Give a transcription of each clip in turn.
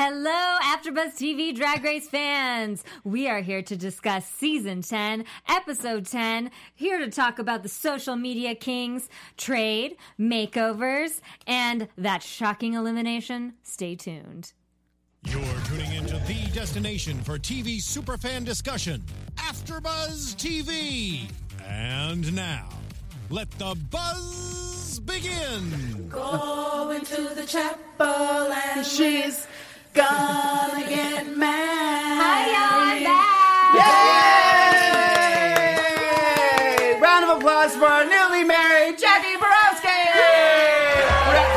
Hello, AfterBuzz TV Drag Race fans. We are here to discuss season 10, episode 10. Here to talk about the social media kings, trade, makeovers, and that shocking elimination. Stay tuned. You're tuning into the destination for TV superfan discussion, AfterBuzz TV. And now, let the buzz begin. Go into the chapel and she's gonna get married. Yay! Round of applause for our newly married Jackie Borowski!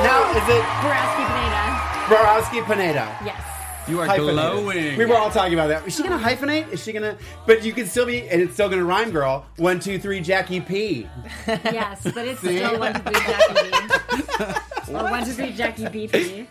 Now, is it Borowski Pineda. Borowski Pineda? Yes. You are Hyphenated. glowing. We were all talking about that. Is she gonna hyphenate? Is she gonna? But you can still be, and it's still gonna rhyme, girl. One, two, three, Jackie P. Yes, but it's still 1 2 3 Jackie B. or 1 2 3 Jackie BP.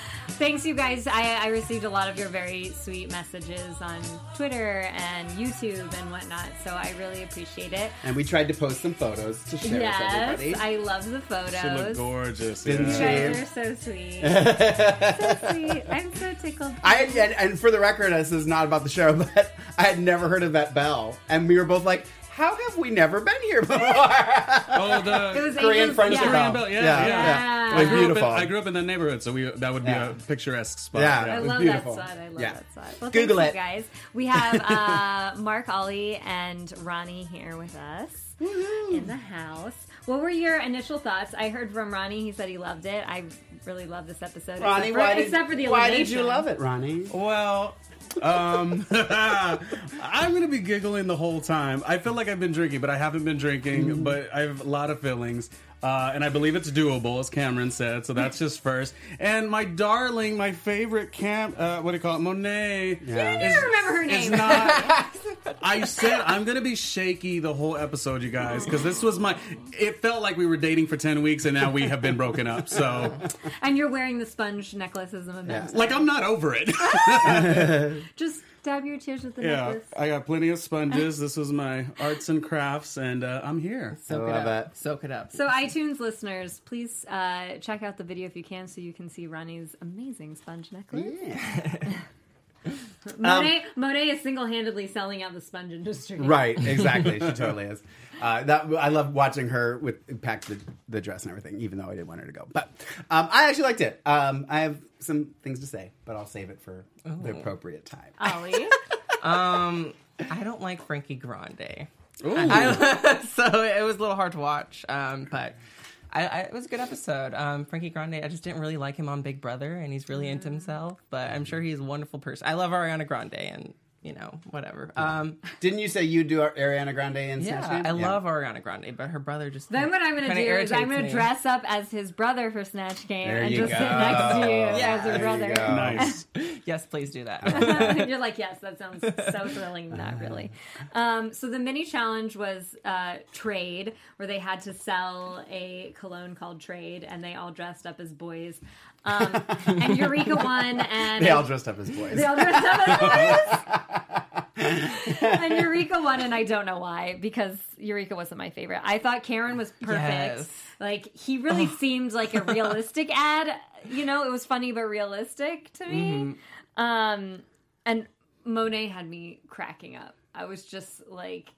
Thanks, you guys. I, I received a lot of your very sweet messages on Twitter and YouTube and whatnot, so I really appreciate it. And we tried to post some photos to share with Yes, everybody. I love the photos. She looked gorgeous. Didn't You guys are so sweet. so sweet. I'm so tickled. I and, and for the record, this is not about the show, but I had never heard of that bell, and we were both like, "How have we never been here before?" Oh, It the was Korean Angel's- friendship yeah. bell. Bell, yeah, yeah, yeah. Yeah. It I was grew, up in, beautiful. I grew up in that neighborhood, so we that would be Yeah. a picturesque spot. Yeah. I It was love beautiful. that spot. I love Yeah. that spot. Well, Google thank it. you guys. We have uh, Mark Ollie and Ronnie here with us in the house. What were your initial thoughts? I heard from Ronnie. He said he loved it. I really love this episode. Ronnie, except for, why did, except for the why did you love it, Ronnie? Well, um, I'm gonna be giggling the whole time. I feel like I've been drinking, but I haven't been drinking. But I have a lot of feelings, uh, and I believe it's doable, as Kameron said. So that's just first. And my darling, my favorite camp, uh, what do you call it, Monet? Yeah. I don't remember her name. not. I said I'm gonna be shaky the whole episode, you guys, because this was my. It felt like we were dating for ten weeks, and now we have been broken up. So, and you're wearing the sponge necklaces and the Yeah. like, I'm not over it. Just dab your tears with the Yeah, necklace. I got plenty of sponges. This was my arts and crafts, and uh, I'm here. I love it. Soak it up. So, iTunes listeners, please uh, check out the video if you can, so you can see Ronnie's amazing sponge necklace. Yeah. Monet, Monet is single-handedly selling out the sponge industry. Right, exactly. she totally is. Uh, that I love watching her with pack the, the dress and everything, even though I didn't want her to go. But um, I actually liked it. Um, I have some things to say, but I'll save it for the appropriate time. Ollie. Um, I don't like Frankie Grande. Ooh. I, so it was a little hard to watch, um, but I, I, it was a good episode. Um, Frankie Grande, I just didn't really like him on Big Brother, and he's really into himself. But I'm sure he's a wonderful person. I love Ariana Grande, and you know whatever. Um, Didn't you say you do Ariana Grande in yeah, Snatch Game? I love Ariana Grande, but her brother just Then what I'm going to kinda do is I'm going to me. dress up as his brother for Snatch Game There and you just go. sit next to you Yeah. as There your you brother. go. Nice. Yes, please do that. You're like, yes, that sounds so thrilling. Not really. Um, so the mini challenge was uh, trade, where they had to sell a cologne called Trade, and they all dressed up as boys. Um, and Eureka won, and They all dressed up as boys. they all dressed up as boys. and Eureka won, and I don't know why, because Eureka wasn't my favorite. I thought Karen was perfect. Yes. Like he really seemed like a realistic ad. You know, it was funny but realistic to me. Um, and Monet had me cracking up. I was just like,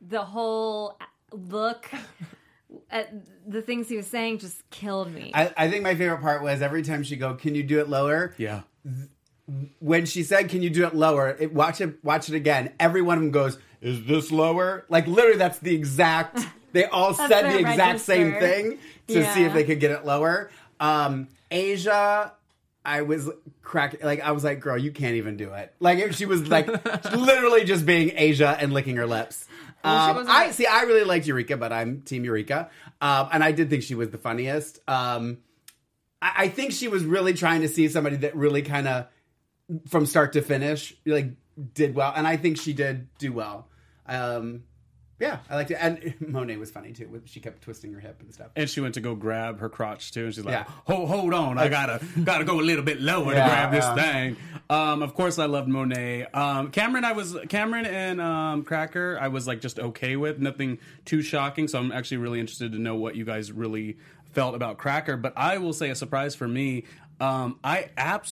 the whole look at the things he was saying just killed me. I, I think my favorite part was every time she go, "Can you do it lower?" Yeah. When she said, "Can you do it lower?" It, watch it, watch it again. Every one of them goes, "Is this lower?" Like literally, that's the exact. They all said their the exact same thing to see if they could get it lower. Um, Asia, I was cracking. Like I was like, "Girl, you can't even do it." Like if she was like literally just being Asia and licking her lips. She Um, I see. I really liked Eureka, but I'm Team Eureka, um, and I did think she was the funniest. Um, I, I think she was really trying to see somebody that really kind of, from start to finish, like did well, and I think she did do well. Um, yeah, I liked it, and Monet was funny too. She kept twisting her hip and stuff. And she went to go grab her crotch too, and she's like, Yeah. "Hold, hold on, I gotta, gotta go a little bit lower Yeah, to grab this thing." Um, of course, I loved Monet. Um, Kameron, I was Kameron and um, Cracker. I was like just okay with nothing too shocking. So I'm actually really interested to know what you guys really felt about Cracker. But I will say a surprise for me. Um, I absolutely.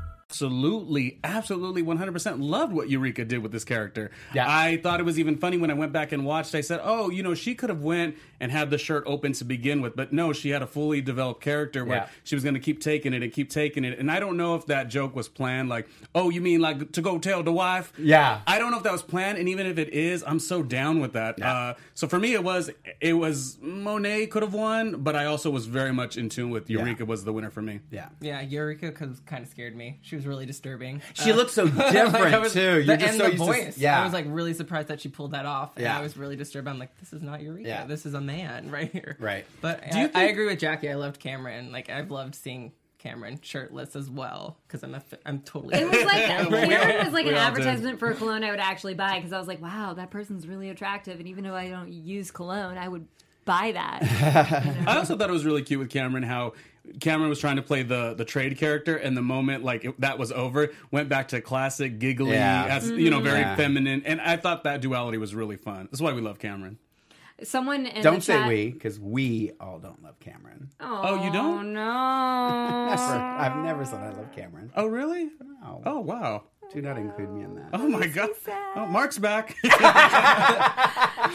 Absolutely, absolutely 100% loved what Eureka did with this character. Yeah. I thought it was even funny when I went back and watched. I said, "Oh, you know, she could have went and had the shirt open to begin with, but no, she had a fully developed character where Yeah. she was going to keep taking it and keep taking it." And I don't know if that joke was planned like, "Oh, you mean like to go tell the wife?" Yeah. I don't know if that was planned, and even if it is, I'm so down with that. Uh, so for me, it was it was Monet could have won, but I also was very much in tune with Eureka was the winner for me. Yeah. Yeah, Eureka kind of scared me. She was really disturbing. She Uh, looked so different I was- too. You're the- just and so the voice. to yeah. I was like really surprised that she pulled that off. And Yeah. I was really disturbed. I'm like, this is not Eureka. Yeah. This is a man right here. Right. But Do you I, I agree with Jackie. I loved Kameron. Like I've loved seeing Kameron shirtless as well because I'm a f- I'm totally. It was like Kameron was like an all advertisement for a cologne I would actually buy because I was like, wow, that person's really attractive, and even though I don't use cologne, I would buy that. I also thought it was really cute with Kameron how Kameron was trying to play the the trade character, and the moment like it, that was over, went back to classic giggly, Yeah. as, you know, very Yeah. feminine, and I thought that duality was really fun. That's why we love Kameron. Someone in Don't the say chat, we, because we all don't love Kameron. Oh, you don't? no. I've never said I love Kameron. Oh really? No. Oh wow. Do not include me in that. Oh my god. Oh, Mark's back.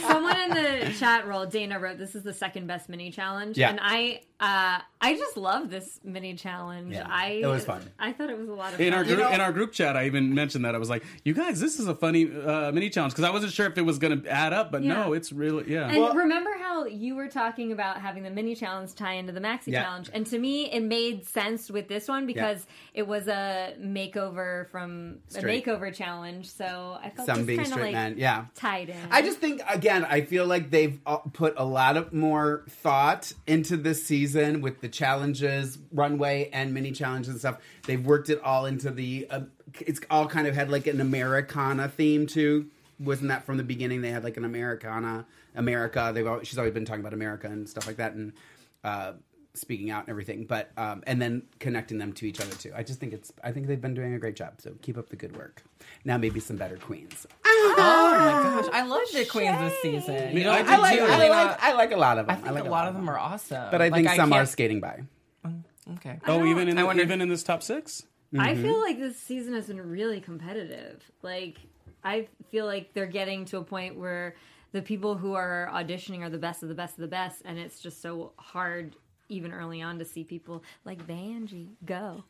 Someone in the chat roll, Dana wrote, "This is the second best mini challenge," Yeah. and I, uh, I just love this mini challenge. Yeah, I, it was fun. I thought it was a lot of fun. in fun. our group, in our group chat, I even mentioned that I was like, "You guys, this is a funny uh, mini challenge," because I wasn't sure if it was going to add up, but no, it's really yeah. And remember how you were talking about having the mini challenge tie into the maxi Yeah. challenge? And to me, it made sense with this one because it was a makeover from Straight. a makeover challenge. So I felt Some being kind of straight like men. Yeah. tied in. I just think again, I feel like they've uh, put a lot of more thought into this season with the challenges, runway and mini challenges and stuff. They've worked it all into the. Uh, it's all kind of had like an Americana theme too. Wasn't that from the beginning? They had like an Americana, America. They've always, she's always been talking about America and stuff like that, and uh, speaking out and everything. But um, and then connecting them to each other too. I just think it's. I think they've been doing a great job. So keep up the good work. Now maybe some better queens. oh my gosh, I love the queens this season. You know, I I, like, I really like, not- I like a lot of them. I them. think like a lot of them are awesome, but I Like, think some are skating by. Okay. oh, even in I the, wonder- even in this top six. I Mm-hmm. feel like this season has been really competitive. Like I feel like they're getting to a point where the people who are auditioning are the best of the best of the best, and it's just so hard, even early on, to see people like Vanjie go.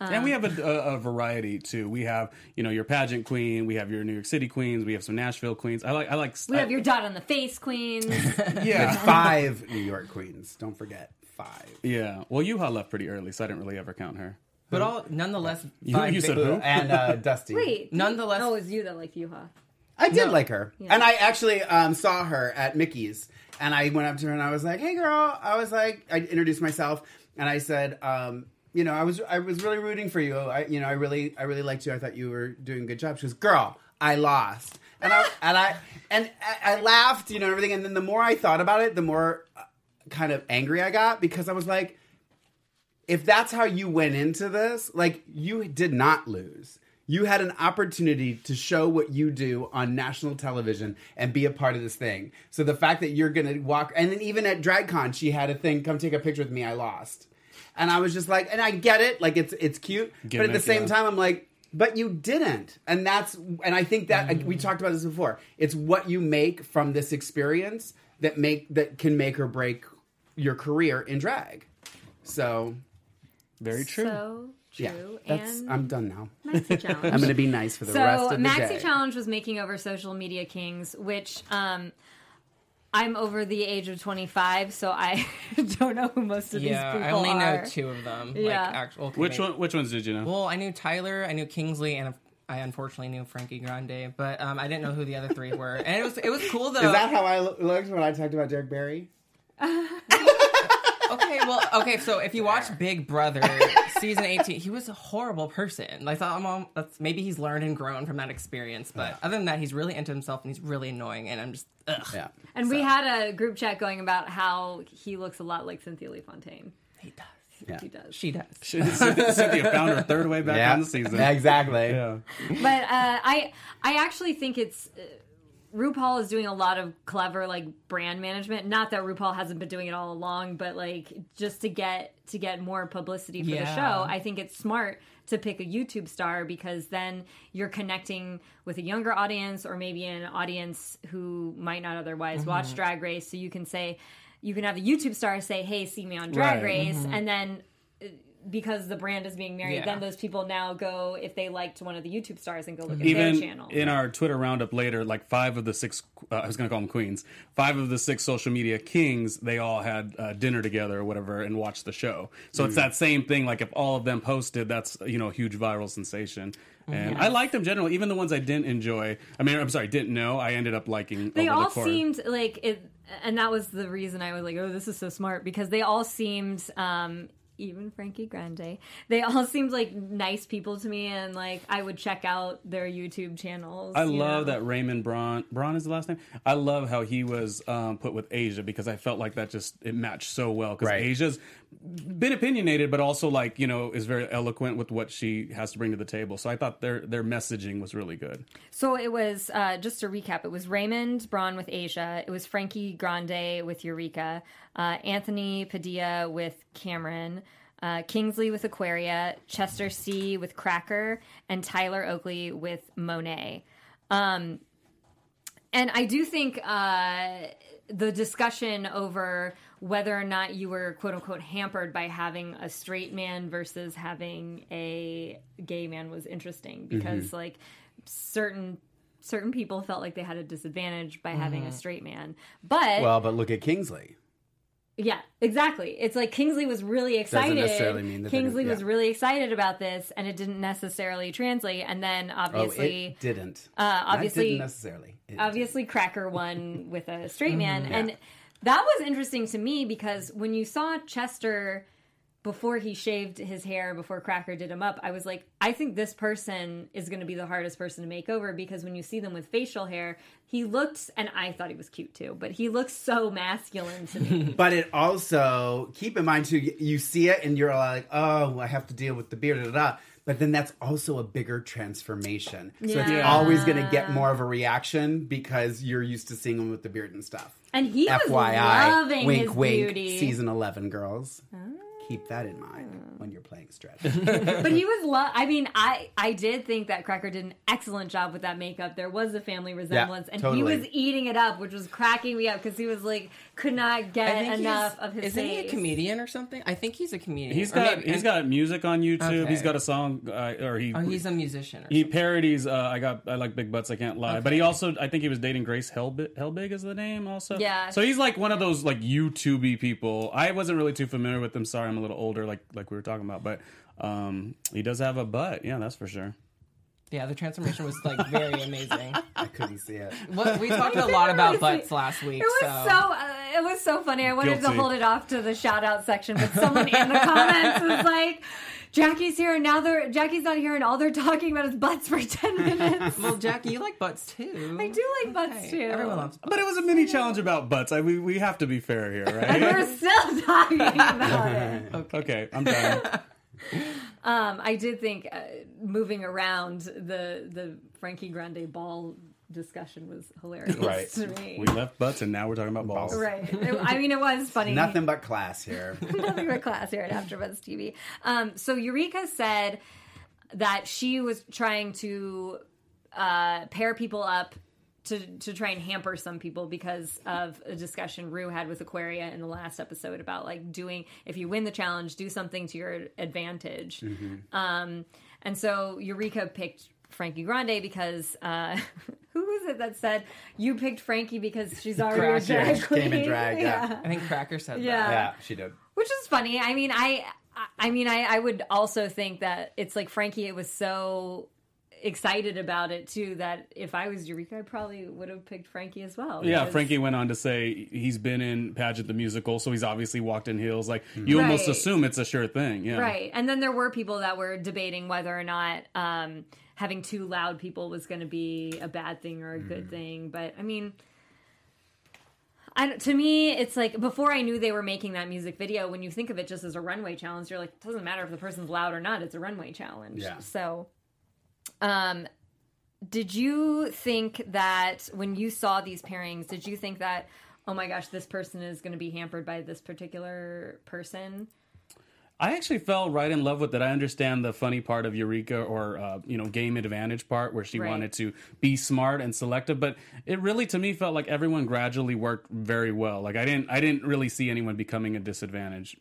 and we have a, a, a variety too. We have, you know, your pageant queen. We have your New York City queens. We have some Nashville queens. I like, I like. We have your dot on the face queens. yeah, Five New York queens. Don't forget five. yeah. Well, Yuhua left pretty early, so I didn't really ever count her. But all nonetheless, You, five you said who? And uh, Dusty. Wait, Nonetheless- oh, it was you that liked Yuhua. I did like her, and I actually um, saw her at Mickey's, and I went up to her and I was like, "Hey, girl!" I was like, I introduced myself, and I said, um, "You know, I was I was really rooting for you. I, you know, I really I really liked you. I thought you were doing a good job." She goes, "Girl, I lost," and I and I and I, I laughed, you know, and everything. And then the more I thought about it, the more uh, kind of angry I got because I was like, if that's how you went into this, like you did not lose. You had an opportunity to show what you do on national television and be a part of this thing. So the fact that you're going to walk, and then even at DragCon, she had a thing, come take a picture with me, I lost. And I was just like, and I get it, like it's it's cute, but at the same yeah. time, I'm like, but you didn't, and that's, and I think that we talked about this before. It's what you make from this experience that make that can make or break your career in drag. So Very true. So true. yeah, that's and I'm done now. Maxi challenge. I'm going to be nice for the rest so of the Maxi day. Challenge was making over social media kings, which um, I'm over the age of 25, so I don't know who most of Yeah, these people are. I only are. know two of them. Yeah. Like actual. okay, which maybe- one? Which ones did you know? Well, I knew Tyler, I knew Kingsley, and I unfortunately knew Frankie Grande, but um, I didn't know who the other three were. And it was it was cool though. Is that how I looked when I talked about Derrick Barry? okay? Okay, well, okay. So if you watch Big Brother season eighteen, he was a horrible person. I thought, well, that's maybe he's learned and grown from that experience. But other than that, he's really into himself and he's really annoying. And I'm just, ugh. Yeah. And we had a group chat going about how he looks a lot like Cynthia Lee Fontaine. He does. Yeah. He does. She does. Cynthia found her third way back Yeah. on the season. Exactly. Yeah. but uh, I I actually think it's uh, RuPaul is doing a lot of clever like brand management. Not that RuPaul hasn't been doing it all along, but like just to get to get more publicity for the show, I think it's smart to pick a YouTube star because then you're connecting with a younger audience or maybe an audience who might not otherwise mm-hmm. watch Drag Race. So you can say you can have a YouTube star say, "Hey, see me on Drag Right. Race," mm-hmm. and then because the brand is being married, Yeah. then those people now go if they liked one of the YouTube stars and go look at Even their channel. in our Twitter roundup later, like five of the six, uh, I was going to call them queens, five of the six social media kings, they all had uh, dinner together or whatever and watched the show. So it's that same thing. Like if all of them posted, that's you know a huge viral sensation. And I liked them generally, even the ones I didn't enjoy. I mean, I'm sorry, didn't know. I ended up liking. they over all the course. seemed like it, and that was the reason I was like, "Oh, this is so smart," because they all seemed. um even Frankie Grande, they all seemed like nice people to me, and like I would check out their YouTube channels. I you love know? that Raymond Braun Braun is the last name. I love how he was um, put with Asia because I felt like that just it matched so well because Right. Asia's been opinionated but also like you know is very eloquent with what she has to bring to the table. So I thought their their messaging was really good. So it was uh, just to recap. It was Raymond Braun with Asia. It was Frankie Grande with Eureka. Uh, Anthony Padilla with Kameron. Uh, Kingsley with Aquaria. Chester See with Cracker, and Tyler Oakley with Monet. Um, and I do think uh, the discussion over whether or not you were quote unquote hampered by having a straight man versus having a gay man was interesting mm-hmm. because like certain certain people felt like they had a disadvantage by having a mm-hmm. straight man. But Well, but look at Kingsley. Yeah, exactly. It's like Kingsley was really excited. necessarily mean that Kingsley didn't- was really excited about this, and it didn't necessarily translate. And then Oh, obviously, it didn't. uh, obviously, didn't necessarily. It obviously cracker won with a straight man Mm-hmm. and that was interesting to me because when you saw chester before he shaved his hair before cracker did him up i was like i think this person is going to be the hardest person to make over because when you see them with facial hair he looked and i thought he was cute too but he looks so masculine to me But it also keep in mind too. You, see it and you're like, oh, I have to deal with the beard. Da, da, da. But then that's also a bigger transformation. So it's always going to get more of a reaction because you're used to seeing him with the beard and stuff. and he was FYI, loving wink, his wink. beauty Season eleven, girls. Ah. Keep that in mind when you're playing stretch. but he was lo- i mean i i did think that cracker did an excellent job with that makeup there was a family resemblance and totally. he was eating it up which was cracking me up because he was like could not get enough of his Isn't he a comedian or something? I think he's a comedian. He's Or got maybe- he's got music on YouTube. Okay. He's got a song uh, or he Oh, he's a musician. Or he something. parodies. Uh, I got I like big butts. I can't lie. But he also I think he was dating Grace Helbig. Helbig is the name also. Yeah. So he's like one of those like YouTubey people. I wasn't really too familiar with him. Sorry, I'm a little older. Like like we were talking about, but um, he does have a butt. Yeah, that's for sure. Yeah, the transformation was like very amazing. I couldn't see it. What, we talked a lot about butts last week. It was so, so, uh, it was so funny. I wanted to hold it off to the shout out section, but someone in the comments was like, "Jackie's here, and now they're Jackie's not here, and all they're talking about is butts for ten minutes." Well, Jackie, you like butts too. I do like butts Hey, too. Everyone loves butts. But it was a mini challenge about butts. I, we we have to be fair here, And right? we're still talking about it. okay, I'm done. Um, I did think uh, moving around the the Frankie Grande ball discussion was hilarious Right. to me. We left butts, and now we're talking about balls. Right. I mean, it was funny. Nothing but class here. nothing but class here at AfterBuzz TV. Um, so Eureka said that she was trying to uh, pair people up to to try and hamper some people because of a discussion Rue had with Aquaria in the last episode about like doing if you win the challenge, do something to your advantage. Um, and so Eureka picked Frankie Grande because uh, who was it that said you picked Frankie because she's already a Cracker. drag She came in queen?" drag, yeah. I think Cracker said Yeah. that. yeah, she did. which is funny. I mean, I, I mean, I, I would also think that it's like Frankie. It was so, excited about it too. That if I was Eureka, I probably would have picked Frankie as well. Yeah, because- Frankie went on to say he's been in Pageant the musical, so he's obviously walked in heels. Like you almost assume it's a sure thing. Yeah, Right. And then there were people that were debating whether or not um, having two loud people was going to be a bad thing or a good thing. But I mean, I, to me, it's like before I knew they were making that music video, when you think of it just as a runway challenge, you're like, it doesn't matter if the person's loud or not, it's a runway challenge. Yeah. So, um, did you think that when you saw these pairings, did you think that, oh my gosh, this person is going to be hampered by this particular person? I actually fell right in love with it. I understand the funny part of Eureka or uh, you know game advantage part where she Right. wanted to be smart and selective, but it really to me felt like everyone gradually worked very well. Like I didn't I didn't really see anyone becoming a disadvantage.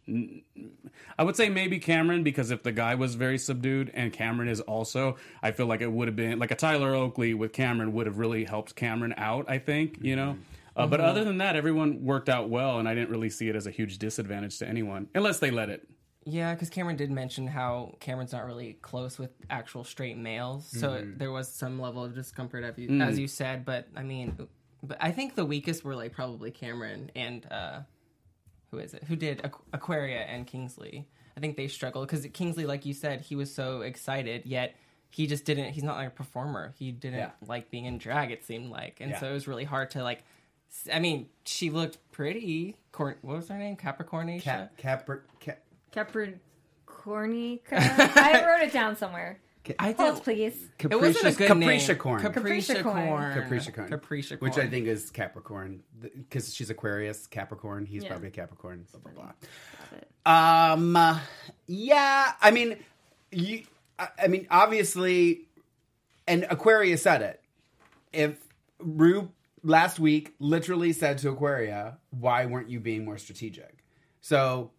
I would say maybe Kameron because if the guy was very subdued and Kameron is also, I feel like it would have been like a Tyler Oakley with Kameron would have really helped Kameron out. I think you know. Uh, But other than that, everyone worked out well, and I didn't really see it as a huge disadvantage to anyone, unless they let it. Yeah, because Kameron did mention how Kameron's not really close with actual straight males, so there was some level of discomfort, as you, as you said. But I mean, but I think the weakest were like probably Kameron and uh, who is it? Who did Aqu- Aquaria and Kingsley? I think they struggled because Kingsley, like you said, he was so excited, yet he just didn't. He's not like a performer. He didn't Yeah. like being in drag. It seemed like, and Yeah. so it was really hard to like. I mean, she looked pretty. Cor- what was her name? Capricornatia. Cap, Capri, Cap, Capricornica. I wrote it down somewhere. I Hold, think please. It wasn't a Capricious, good Capricia name. corn. Capricia Capricorn. corn. Capricorn. Capricia Which I think is Capricorn. Because she's Aquarius, Capricorn. He's Yeah. probably a Capricorn. Blah, blah, blah. Um, uh, yeah, I mean, you, I, I mean, obviously, and Aquarius said it. If Rue last week literally said to Aquaria, why weren't you being more strategic? So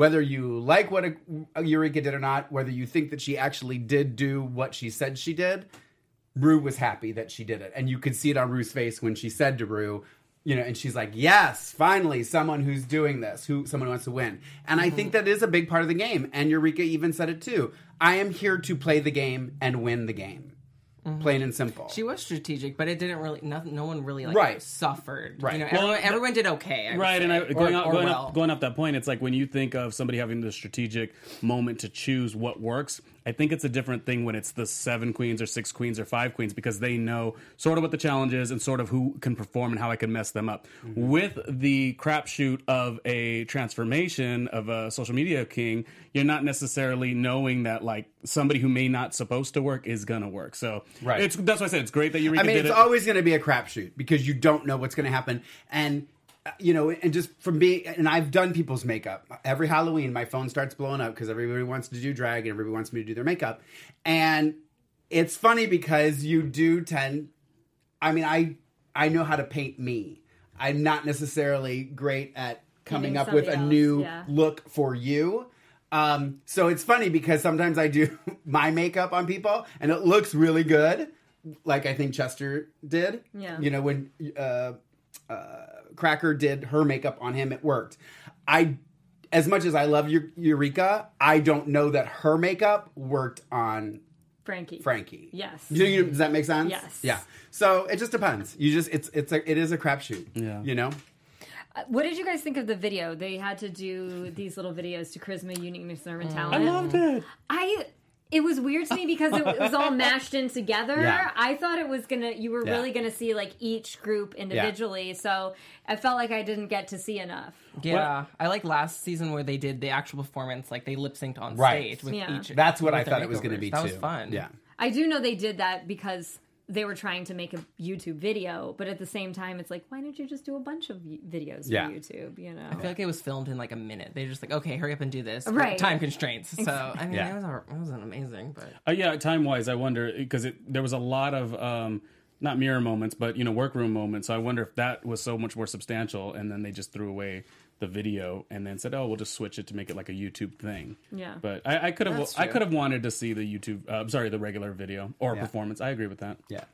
whether you like what Eureka did or not, whether you think that she actually did do what she said she did, Rue was happy that she did it. And you could see it on Rue's face when she said to Rue, you know, and she's like, yes, finally, someone who's doing this, who someone who wants to win. And I think mm-hmm. that is a big part of the game. And Eureka even said it too. I am here to play the game and win the game. Mm-hmm. Plain and simple. She was strategic, but it didn't really. No, no one really like Right. suffered. Right. You know, Well, everyone, everyone did okay. I right and I, Or- going, off, or going, well. off, going off that point it's like when you think of somebody having the strategic moment to choose what works i think it's a different thing when it's the seven queens or six queens or five queens because they know sort of what the challenge is and sort of who can perform and how i can mess them up mm-hmm. with the crapshoot of a transformation of a social media king you're not necessarily knowing that like somebody who may not supposed to work is gonna work so Right. it's that's why i said it's great that you I mean, it's it always going to be a crapshoot because you don't know what's going to happen. And, you know, and just from being, and I've done people's makeup. Every Halloween, my phone starts blowing up because everybody wants to do drag and everybody wants me to do their makeup. And it's funny because you do tend, I mean, I, I know how to paint me. I'm not necessarily great at coming Painting up with a else, new yeah. look for you. Um, so it's funny because sometimes I do my makeup on people and it looks really good, like I think Chester did. Yeah. You know, when uh, uh, Cracker did her makeup on him, it worked. I, as much as I love Eureka, I don't know that her makeup worked on Frankie. Frankie. Yes. You- you- does that make sense? Yes. Yeah. So it just depends. You just it's it's a it is a crapshoot. Yeah. You know. What did you guys think of the video? They had to do these little videos to charisma, uniqueness, and Mm. talent. i loved it I it was weird to me because it, was all mashed in together. Yeah. I thought it was gonna you were Yeah. really gonna see like each group individually. So I felt like I didn't get to see enough. Yeah, I like last season where they did the actual performance, like they lip synced on Right. stage with Yeah. each. That's what I their thought it was going to makeovers. be That too. was fun. Yeah. I do know they did that because they were trying to make a YouTube video, but at the same time, it's like, why didn't you just do a bunch of y- videos for Yeah. YouTube? You know, I feel like it was filmed in like a minute. They're just like, okay, hurry up and do this. Right. Time constraints. So I mean, Yeah. it was a, it wasn't amazing, but Uh, yeah, time wise, I wonder because there was a lot of um, not mirror moments, but you know, workroom moments. So I wonder if that was so much more substantial, and then they just threw away the video and then said, "Oh, we'll just switch it to make it like a YouTube thing." Yeah. But I, I could have, That's I could have wanted to see the YouTube. Uh, I'm sorry, the regular video or Yeah. performance. I agree with that. Yeah.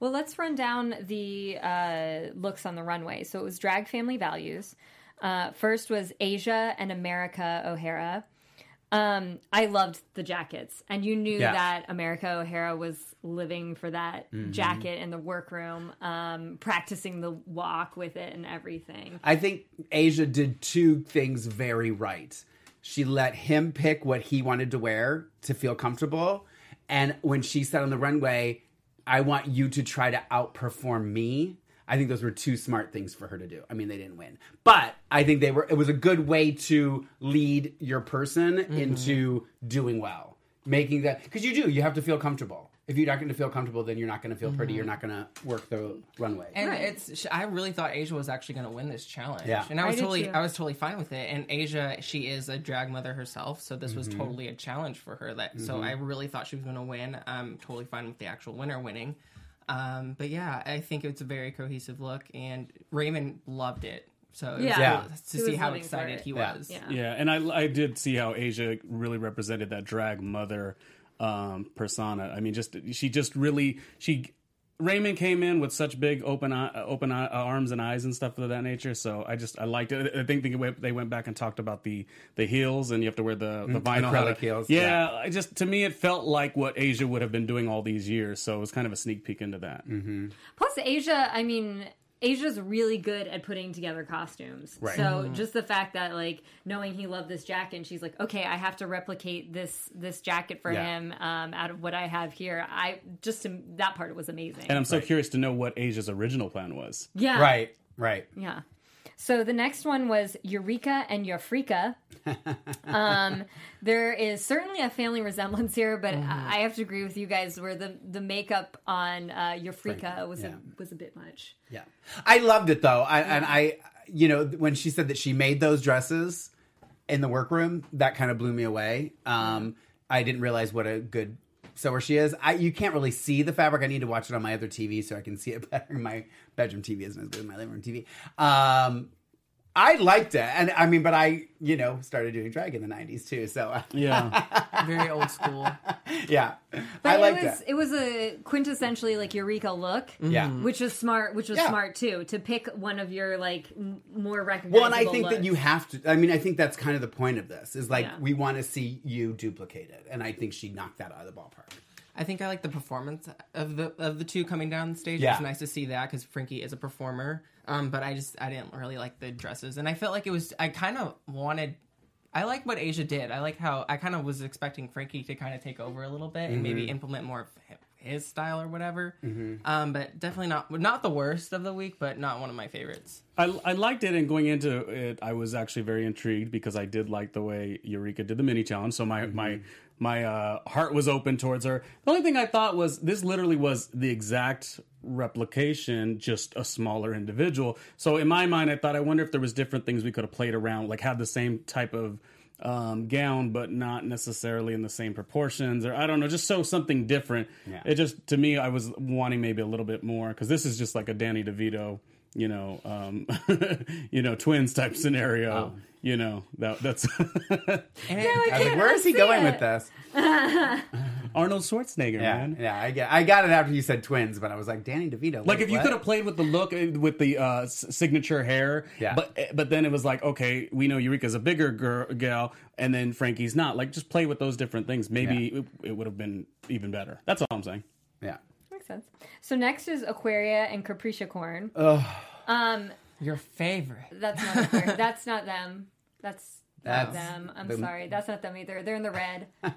Well, let's run down the uh, looks on the runway. So it was drag family values. Uh, first was Asia and America O'Hara. Um, I loved the jackets, and you knew Yeah. that America O'Hara was living for that Mm-hmm. jacket in the workroom, um, practicing the walk with it and everything. I think Asia did two things very right. She let him pick what he wanted to wear to feel comfortable. And when she said on the runway, I want you to try to outperform me. I think those were two smart things for her to do. I mean, they didn't win, but I think they were. It was a good way to lead your person mm-hmm. into doing well, making that because you do. You have to feel comfortable. If you're not going to feel comfortable, then you're not going to feel mm-hmm. pretty. You're not going to work the runway. And Right. it's I really thought Asia was actually going to win this challenge. Yeah. And I I was did totally too. I was totally fine with it. And Asia, she is a drag mother herself, so this Mm-hmm. was totally a challenge for her. That so mm-hmm. I really thought she was going to win. I'm totally fine with the actual winner winning. Um, but yeah, I think it's a very cohesive look, and Raymond loved it. So it was Yeah. cool to He see was how excited it. he Yeah. was. Yeah. Yeah, and I I did see how Asia really represented that drag mother um, persona. I mean, just she just really she Raymond came in with such big open eye, open eye, uh, arms and eyes and stuff of that nature. So I just I liked it. I think they went, they went back and talked about the the heels and you have to wear the the mm, vinyl acrylic heels, Yeah, yeah. I just to me it felt like what Asia would have been doing all these years. So it was kind of a sneak peek into that. Mm-hmm. Plus, Asia, I mean, Asia's really good at putting together costumes. Right. So Mm-hmm. just the fact that like knowing he loved this jacket, and she's like, okay, I have to replicate this this jacket for Yeah. him um, out of what I have here. I just that part was amazing. And I'm so curious to know what Asia's original plan was. yeah, right, right. Yeah. So the next one was Eureka and Eureka. um, there is certainly a family resemblance here, but Mm-hmm. I have to agree with you guys where the, the makeup on uh, Eureka was yeah. a, was a bit much. Yeah, I loved it though. I, and I, you know, when she said that she made those dresses in the workroom, that kind of blew me away. Um, I didn't realize what a good sewer she is. I you can't really see the fabric. I need to watch it on my other TV so I can see it better. My bedroom TV isn't as good as my living room TV. Um, I liked it, and I mean, but I, you know, started doing drag in the '90s too. So Yeah. Very old school. yeah, But I it liked was it. it was a quintessentially like Eureka look. Yeah. Mm-hmm. Which was smart, which was Yeah. smart too, to pick one of your like m- more recognizable. Well, and I think that you have to. I mean, I think that's kind of the point of this is like Yeah. we want to see you duplicated, and I think she knocked that out of the ballpark. I think I like the performance of the of the two coming down the stage. Yeah. It's nice to see that because Frankie is a performer. Um, but I just I didn't really like the dresses, and I felt like it was. I kind of wanted. I like what Asia did. I like how I kind of was expecting Frankie to kind of take over a little bit and maybe implement more of his style or whatever. Um, but definitely not not the worst of the week, but not one of my favorites. I, I liked it, and going into it, I was actually very intrigued because I did like the way Eureka did the mini challenge. So my my my uh, heart was open towards her. The only thing I thought was this literally was the exact replication, just a smaller individual. So in my mind, I thought, I wonder if there was different things we could have played around, like have the same type of um, gown, but not necessarily in the same proportions, or I don't know, just so something different. Yeah. It just to me, I was wanting maybe a little bit more because this is just like a Danny DeVito, you know, um, you know, twins type scenario. You know, that that's And I I was like, where is he going it. with this? Arnold Schwarzenegger, Yeah, man. yeah, I get, I got it after you said twins, but I was like Danny DeVito. Like wait, if you could have played with the look uh, with the uh, s- signature hair, Yeah. But eh, but then it was like, okay, we know Eureka's a bigger girl, gal, and then Frankie's not. Like just play with those different things. Maybe it, it would have been even better. That's all I'm saying. yeah, Makes sense. So next is Aquaria and Capricia Corn. Um, your favorite. that's not Aquaria. that's not them. That's not them. I'm the- sorry. That's not them either. They're in the red.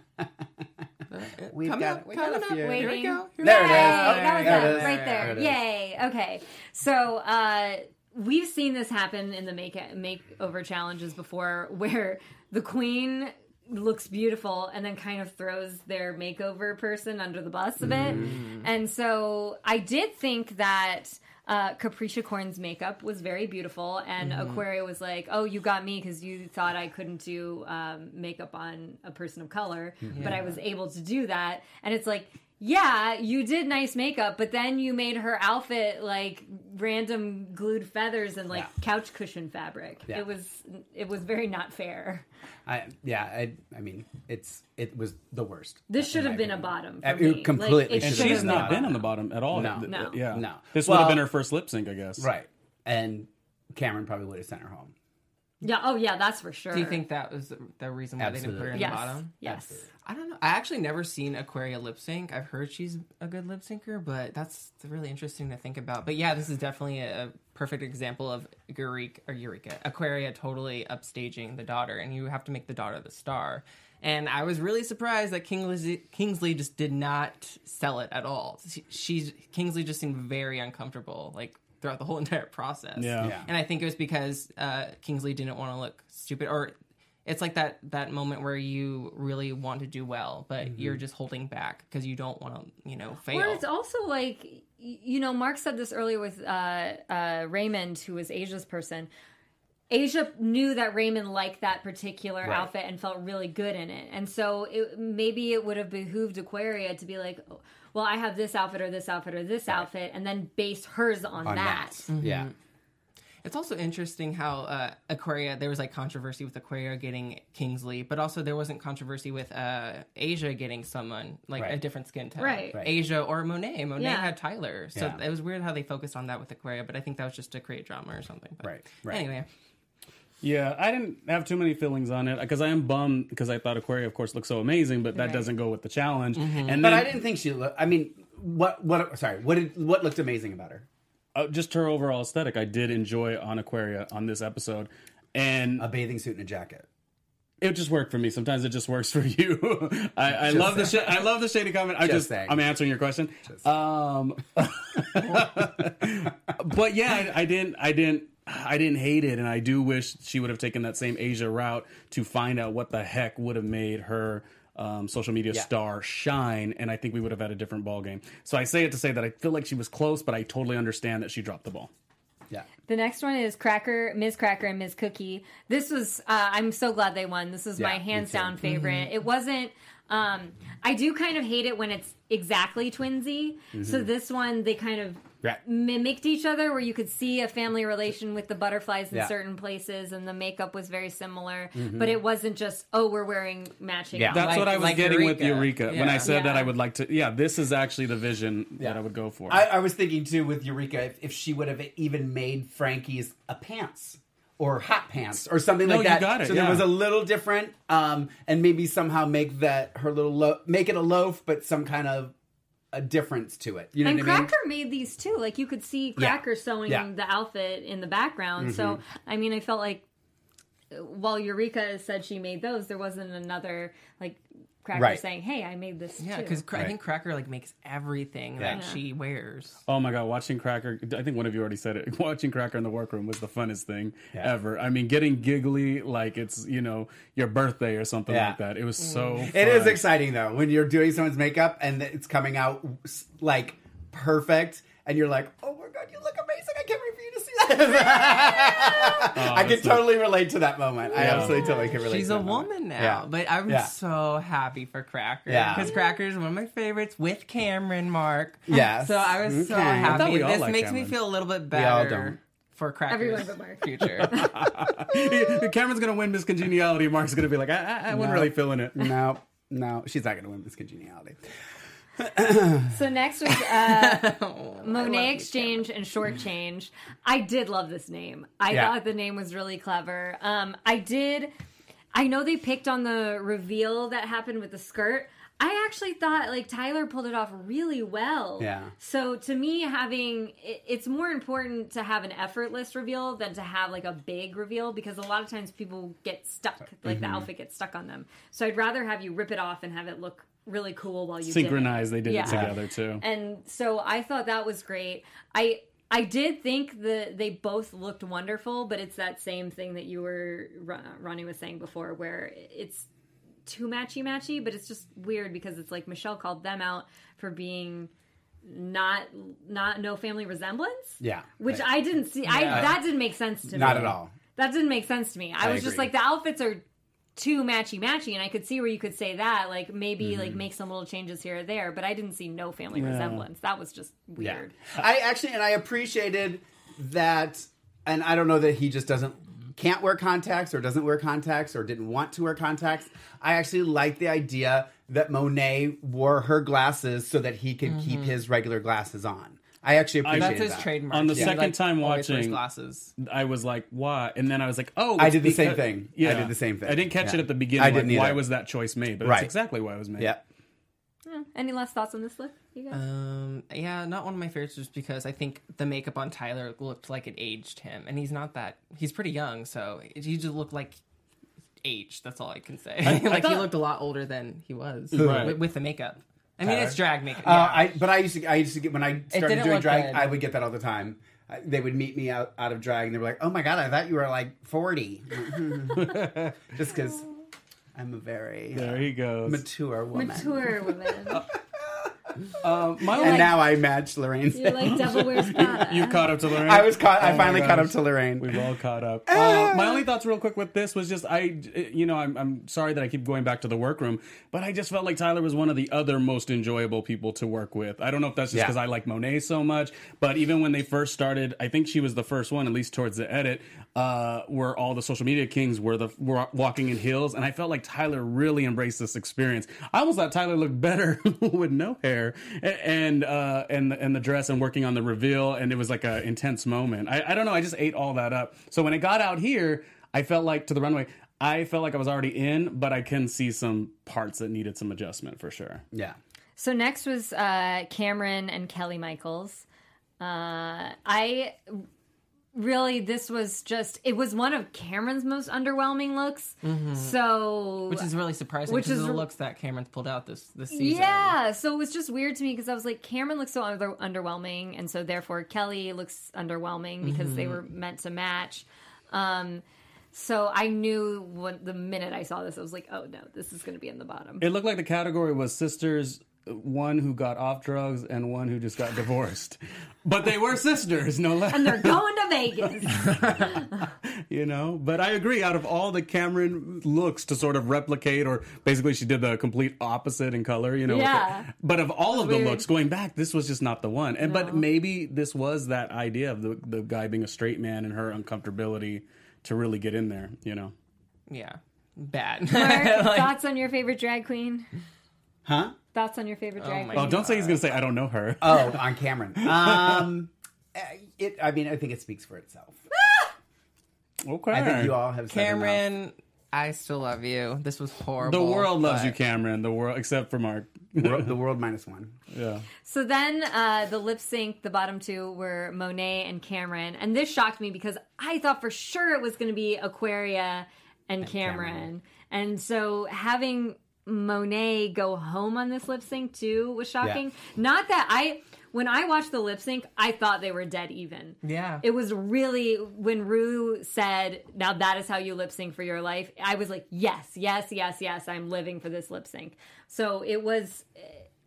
we've Coming got, up, we got coming a up. few. Wait. Here we go. Here There we it go. is. Oh, that was there them, it is. right there. There. Yay. Okay. So uh, we've seen this happen in the make makeover challenges before, where the queen looks beautiful and then kind of throws their makeover person under the bus a bit. And so I did think that uh, Capricia Corn's makeup was very beautiful, and Aquaria was like, "Oh, you got me because you thought I couldn't do um, makeup on a person of color, but I was able to do that." And it's like, yeah, you did nice makeup, but then you made her outfit like random glued feathers and like Yeah. couch cushion fabric. Yeah. It was it was very not fair. I, yeah, I, I mean, it's it was the worst. This should have been a bottom. For Uh, it me. completely Like, it And have should she's not been been on the bottom at all. No. Th- No. Yeah. No. This would have been her first lip sync, I guess. Right, and Kameron probably would have sent her home. Yeah. Oh, yeah. That's for sure. Do you think that was the, the reason why they didn't put her in Yes. the bottom? Yes. I don't know. I actually never seen Aquaria lip sync. I've heard she's a good lip syncer, but that's really interesting to think about. But yeah, this is definitely a perfect example of Eureka or Eureka Aquaria totally upstaging the daughter, and you have to make the daughter the star. And I was really surprised that Kingsley, Kingsley just did not sell it at all. She, she's Kingsley just seemed very uncomfortable, like throughout the whole entire process. Yeah. Yeah. And I think it was because uh, Kingsley didn't want to look stupid, or it's like that that moment where you really want to do well, but you're just holding back because you don't want to, you know, fail. Or it's also like, you know, Mark said this earlier with uh, uh, Raymond, who was Asia's person. Asia knew that Raymond liked that particular Right. outfit and felt really good in it. And so it, maybe it would have behooved Aquaria to be like, "Oh, well, I have this outfit or this outfit or this outfit, and then base hers on, on that. that. Yeah. It's also interesting how uh, Aquaria there was like controversy with Aquaria getting Kingsley, but also there wasn't controversy with uh, Asia getting someone like a different skin tone. Right. Right. Asia or Monet. Monet Yeah. had Tyler, so Yeah. it was weird how they focused on that with Aquaria. But I think that was just to create drama or something. But Right, right. Anyway, Yeah, I didn't have too many feelings on it because I am bummed because I thought Aquaria, of course, looked so amazing, but that Right. doesn't go with the challenge. And But I didn't think she looked. I mean, what? What? Sorry. What did? What looked amazing about her? uh, just her overall aesthetic, I did enjoy on Aquaria on this episode, and A bathing suit and a jacket. it just worked for me. Sometimes it just works for you. I, I love the sh- I love the shady comment. I Just just, saying. I'm answering your question. Um, but yeah, I, I didn't I didn't I didn't hate it, and I do wish she would have taken that same Asia route to find out what the heck would have made her. Um, social media Yeah. star shine, and I think we would have had a different ball game. So I say it to say that I feel like she was close, but I totally understand that she dropped the ball. Yeah. The next one is Cracker, Miz Cracker, and Ms. Cookie. This was, uh, I'm so glad they won. This was my Yeah, me hands down favorite. It wasn't, um, I do kind of hate it when it's exactly twinsy. So this one, they kind of Yeah. mimicked each other where you could see a family relation with the butterflies in Yeah. certain places and the makeup was very similar. But it wasn't just, oh, we're wearing matching. Yeah. That's Like- what I was like getting with Eureka. Eureka when I Yeah. said that I would like to. Yeah, this is actually the vision that I would go for. I, I was thinking too with Eureka if, if she would have even made Frankie's a pants or hot pants or something No, like you that. got it, so there was a little different, um, and maybe somehow make that her little lo- make it a loaf, but some kind of a difference to it. You know and what I mean? Cracker made these too. Like you could see Yeah. Cracker sewing Yeah. Mm-hmm. the outfit in the background. So I mean, I felt like uh, while Eureka said she made those, there wasn't another like Cracker Right. saying, "Hey, I made this." yeah, because I Right. think Cracker like makes everything Yeah. that she wears. Oh my god, watching Cracker! I think one of you already said it. Watching Cracker in the workroom was the funnest thing Yeah. ever. I mean, getting giggly like it's you know your birthday or something Yeah. like that. It was so. Mm. It is exciting though when you're doing someone's makeup and it's coming out like perfect, and you're like, "Oh my god, you look amazing! I can't wait for you to. I can so- totally relate to that moment. I absolutely totally can relate. She's to a that moment. woman now, Yeah. but I'm Yeah. so happy for Cracker. Yeah. because Cracker is one of my favorites with Kameron Mark. Yes. so I was so Okay. I thought happy. This liked makes me feel a little bit all better don't. for Cracker's Everyone but Mark. future. Kameron's gonna win Miss Congeniality. Mark's gonna be like, I, I, I wasn't really feeling it. No, no, she's not going to win Miss congeniality. So next was uh, Monét X Change and Short Change. I did love this name. I Yeah. thought the name was really clever. Um, I did. I know they picked on the reveal that happened with the skirt. I actually thought like Tyler pulled it off really well. Yeah. So to me, having it, it's more important to have an effortless reveal than to have like a big reveal because a lot of times people get stuck, like Mm-hmm. the outfit gets stuck on them. So I'd rather have you rip it off and have it look really cool while you did it. Synchronized, they did Yeah. it together too. And so I thought that was great. I I did think that they both looked wonderful, but it's that same thing that you were Ronnie was saying before, where it's too matchy matchy, but it's just weird because it's like Michelle called them out for being not not no family resemblance. Yeah. which Right. I didn't see. I that didn't make sense to me. Not at all. That didn't make sense to me. I, I was just like the outfits are too matchy matchy, and I could see where you could say that, like maybe like Mm-hmm. make some little changes here or there. But I didn't see no family resemblance. That was just weird. I actually, and I appreciated that, and I don't know that he just doesn't can't wear contacts or doesn't wear contacts or didn't want to wear contacts. I actually like the idea that Monet wore her glasses so that he could keep his regular glasses on. I actually appreciate That's his that. trademark. On the He, second like, time watching- glasses. I was like, why? And then I was like, oh, I did the same thing. Yeah, I did the same thing. I didn't catch Yeah. it at the beginning. I didn't like, Why was that choice made? But Right. that's exactly why it was made. Yeah. Any last thoughts on this look, you guys? Um, yeah, not one of my favorites just because I think the makeup on Tyler looked like it aged him, and he's not that. He's pretty young, so he just looked like aged. That's all I can say. like he thought- looked a lot older than he was Right. with, with the makeup. I mean, it's drag makeup. Uh. I but I used to I used to get when I started didn't doing look drag, good. I would get that all the time. I- They would meet me out, out of drag, and they were like, "Oh my god, I thought you were like 40. just because I'm a very uh, There he goes. mature woman. Mature women. Uh, my And only, now I match Lorayne's. You're like Devil Wears Prada. you caught up to Lorraine. I was caught. Oh I my finally caught gosh. up to Lorraine. We've all caught up. Uh, my only thoughts, real quick, with this was just I, you know, I'm, I'm sorry that I keep going back to the workroom, but I just felt like Tyler was one of the other most enjoyable people to work with. I don't know if that's just Yeah. because I like Monet so much, but even when they first started, I think she was the first one, at least towards the edit, uh, where all the social media kings were the were walking in heels, and I felt like Tyler really embraced this experience. I almost thought Tyler looked better with no hair and uh, and and the dress and working on the reveal, and it was like a intense moment. I, I don't know, I just ate all that up. So when it got out here, I felt like to the runway. I felt like I was already in, but I can see some parts that needed some adjustment for sure. Yeah. So next was uh, Kameron and Kelly Michaels. Uh, I really, this was just, it was one of Kameron's most underwhelming looks. So, which is really surprising. Which Which is is the re- looks that Kameron's pulled out this this season. yeah. So it was just weird to me because I was like, Kameron looks so under- underwhelming. And so therefore, Kelly looks underwhelming because they were meant to match. Um, so I knew when the minute I saw this, I was like, oh no, this is going to be in the bottom. It looked like the category was sisters, one who got off drugs and one who just got divorced. But they were sisters, no less. and they're going to Vegas. you know but i agree out of all the Kameron looks to sort of replicate or basically she did the complete opposite in color you know Yeah. it. but of all of the weird. looks going back this was just not the one and No. but maybe this was that idea of the, the guy being a straight man and her uncomfortability to really get in there you know yeah, bad. Mark, thoughts on your favorite drag queen? Huh? Thoughts on your favorite drag my queen? oh don't say he's gonna say i don't know her Oh, on Kameron. Um, uh, it. I mean, I think it speaks for itself. okay I think you all have said. Kameron, I still love you. This was horrible. the world loves but- you Kameron the world except for mark the world minus one. yeah So then uh, the lip sync, the bottom two were Monet and Kameron. And this shocked me because I thought for sure it was going to be Aquaria and, Kameron. Kameron. And so having Monet go home on this lip sync too was shocking. Not that I, when I watched the lip sync, I thought they were dead even. Yeah. It was really when Rue said, "Now that is how you lip sync for your life." I was like, "Yes, yes, yes, yes, I'm living for this lip sync." So it was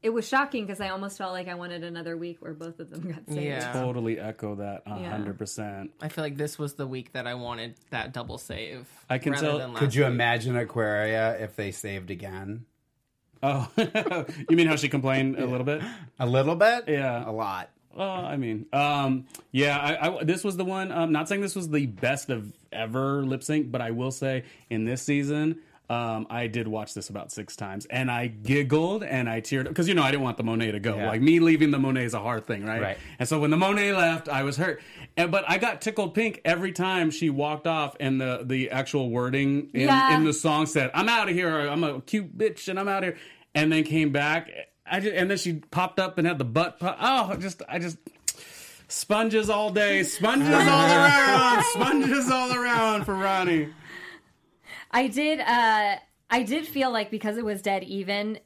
it was shocking because I almost felt like I wanted another week where both of them got saved. Yeah. totally echo that a Yeah. 100% I feel like this was the week that I wanted that double save. I can tell- than last Could you week. imagine Aquaria if they saved again? oh you mean how she complained a little bit A little bit. Yeah. A lot. Well, I mean, um, yeah, I, I, this was the one. Um, not saying this was the best of ever lip sync, but I will say in this season, um, I did watch this about six times, and I giggled and I teared up because you know I didn't want the Monet to go. Yeah. Like me leaving the Monet is a hard thing, right? Right. And so when the Monet left, I was hurt. And but I got tickled pink every time she walked off, and the the actual wording in, Yeah. in the song said, "I'm out of here. I'm a cute bitch, and I'm out of here." And then came back. I just, and then she popped up and had the butt. Pop, oh, just I just sponges all day, sponges all around, sponges all around for Ronnie. I did. Uh, I did feel like because it was dead even.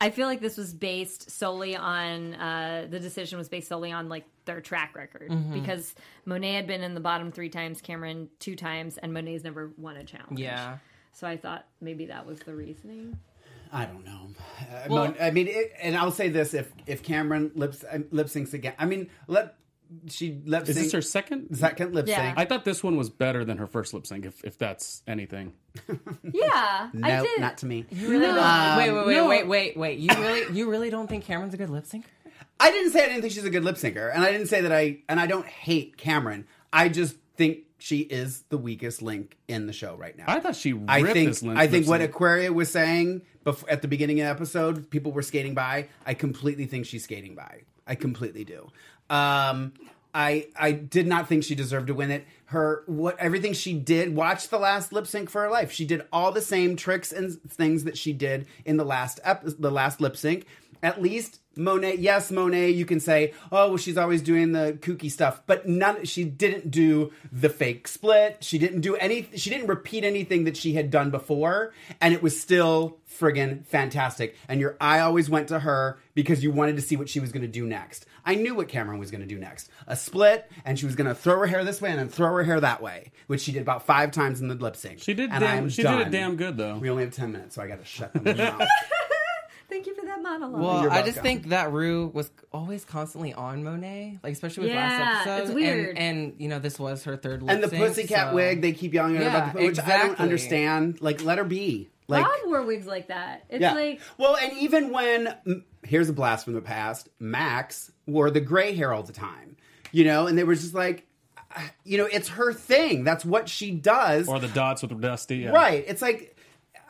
I feel like this was based solely on uh, the decision was based solely on like their track record because Monet had been in the bottom three times, Kameron two times, and Monet's never won a challenge. Yeah. So I thought maybe that was the reasoning. I don't know. Uh, Well- Mon- I mean, it, and I'll say this: if if Kameron lips uh, lip syncs again, I mean, let she lip Is this her second? second lip sync? Yeah. sync. I thought this one was better than her first lip sync, if, if that's anything. Yeah, I no, did. not to me. You Really don't- Um, wait, wait, wait, no. wait, wait, wait. You really, you really don't think Kameron's a good lip syncer? I didn't say I didn't think she's a good lip syncer, and I didn't say that I and I don't hate Kameron. I just think she is the weakest link in the show right now. I thought she ripped I think this lip I think what. Aquaria was saying before, at the beginning of the episode, people were skating by. I completely think she's skating by. I completely do. Um, I I did not think she deserved to win it. Her what everything she did. Watch the last lip sync for her life. She did all the same tricks and things that she did in the last ep- the last lip sync. At least Monet, yes, Monet. You can say, oh, well, she's always doing the kooky stuff, but none. She didn't do the fake split. She didn't do any. She didn't repeat anything that she had done before, and it was still friggin' fantastic. And your eye always went to her because you wanted to see what she was going to do next. I knew what Kameron was going to do next. A split, and she was going to throw her hair this way and then throw her hair that way, which she did about five times in the lip sync. She did And damn- she did it damn good, though. We only have ten minutes, so I got to shut them mouth. Thank you for that monologue. Well, I just think that Rue was always constantly on Monet, like especially with Yeah, last episode. it's weird. And, and you know, this was her third lip and the sync, pussycat so- wig, they keep yelling at her Yeah, about the which I don't understand. Like, let her be. Like, Rob wore wigs like that. It's yeah. like well, and even when here's a blast from the past, Max wore the gray hair all the time, you know, and they were just like, uh, you know, it's her thing. That's what she does. Or the dots with the Dusty. Yeah. Right. It's like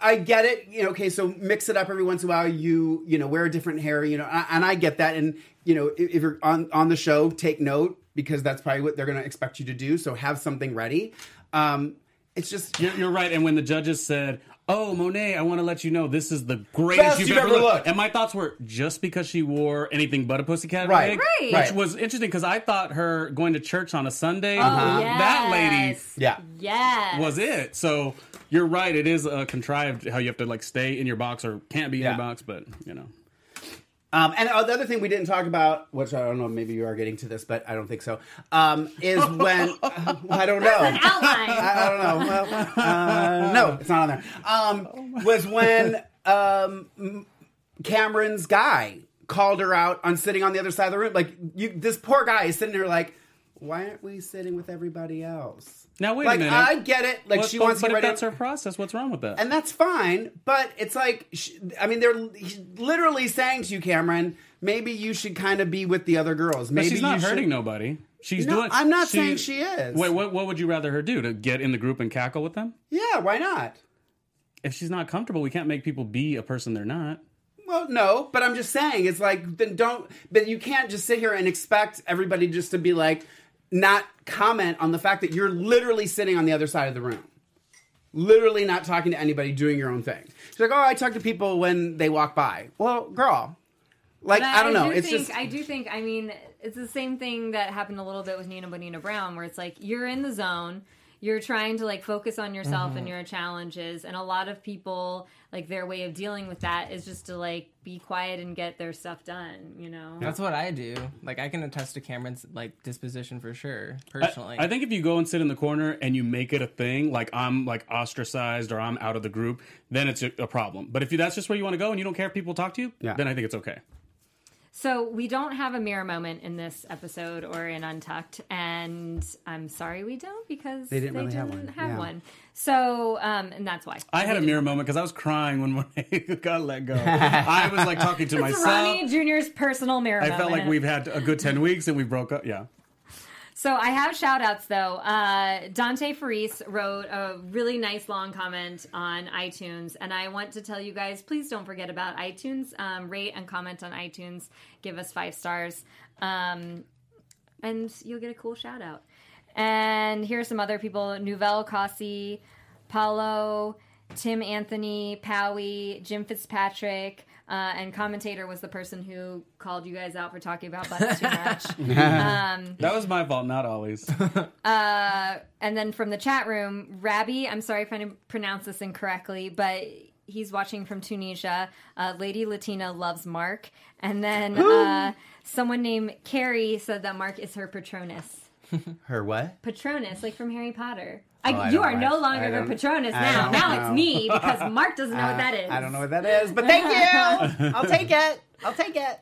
I get it. You know, okay, so mix it up every once in a while. You you know wear a different hair. You know, and I get that. And you know, if, if you're on on the show, take note because that's probably what they're going to expect you to do. So have something ready. Um, it's just You're, you're right. And when the judges said, "Oh, Monet, I want to let you know this is the greatest Best you've, you've ever, ever looked. looked. and my thoughts were just because she wore anything but a pussycat Right. wig, Right. which Right. was interesting because I thought her going to church on a Sunday, oh, that lady yes. yeah. Yes. was it. So you're right. It is uh, contrived how you have to like stay in your box or can't be in Yeah. your box, but you know. Um, and uh, the other thing we didn't talk about, which I don't know, maybe you are getting to this, but I don't think so, um, is when I don't know. I, I don't know. Well, uh, no, it's not on there. Um, was when um, Kameron's guy called her out on sitting on the other side of the room. Like, you, this poor guy is sitting there, like, why aren't we sitting with everybody else? Now wait like, a minute. I get it. Like, What- she but, wants but to get if ready. that's her process, what's wrong with that? and that's fine. But it's like, sh- I mean, they're literally saying to you, Kameron, maybe you should kind of be with the other girls. But Maybe she's not you should- hurting nobody. She's No, doing. I'm not saying she is. Wait, what? What would you rather her do? To get in the group and cackle with them? Yeah, why not? If she's not comfortable, we can't make people be a person they're not. Well, no, but I'm just saying it's like then don't. But you can't just sit here and expect everybody just to be like not comment on the fact that you're literally sitting on the other side of the room, literally not talking to anybody, doing your own thing. She's like, oh, I talk to people when they walk by. Well, girl, like But I don't know. do it's think, just I do think. I mean, it's the same thing that happened a little bit with Nina Bo'nina Brown, where it's like you're in the zone, you're trying to like focus on yourself Mm-hmm. and your challenges, and a lot of people like their way of dealing with that is just to like be quiet and get their stuff done. You know. That's what I do. Like I can attest to Kameron's like disposition for sure, I- personally. I, think if you go and sit in the corner and you make it a thing, like I'm like ostracized or I'm out of the group, then it's a, a problem. But if you, that's just where you want to go and you don't care if people talk to you, Yeah. then I think it's okay. So we don't have a mirror moment in this episode or in Untucked, and I'm sorry we don't because They didn't really have one. Yeah. one. So, um, and that's why I had a mirror moment because I was crying when Monet got let go. I was like talking to It's myself. Ronnie Jr.'s personal mirror. I felt like we've had a good 10 weeks and we broke up. Yeah. So I have shout outs though. Uh, Dante Faris wrote a really nice long comment on iTunes, and I want to tell you guys please don't forget about iTunes. Um, rate and comment on iTunes. Give us five stars, um, and you'll get a cool shout out. And here are some other people Nouvelle Cossey, Paulo, Tim Anthony, Powie, Jim Fitzpatrick. Uh, and commentator was the person who called you guys out for talking about butts too much. That was my fault, not always. and then from the chat room, Rabbi, I'm sorry if I pronounce this incorrectly, but he's watching from Tunisia. Uh, Lady Latina loves Mark. And then uh, someone named Carrie said that Mark is her Patronus. her what? Patronus, like from Harry Potter. I, Oh, I you are know. no longer her don't- Patronus now. Now know. it's me because Mark doesn't know what that is. I don't know what that is, but thank you. I'll take it. I'll take it.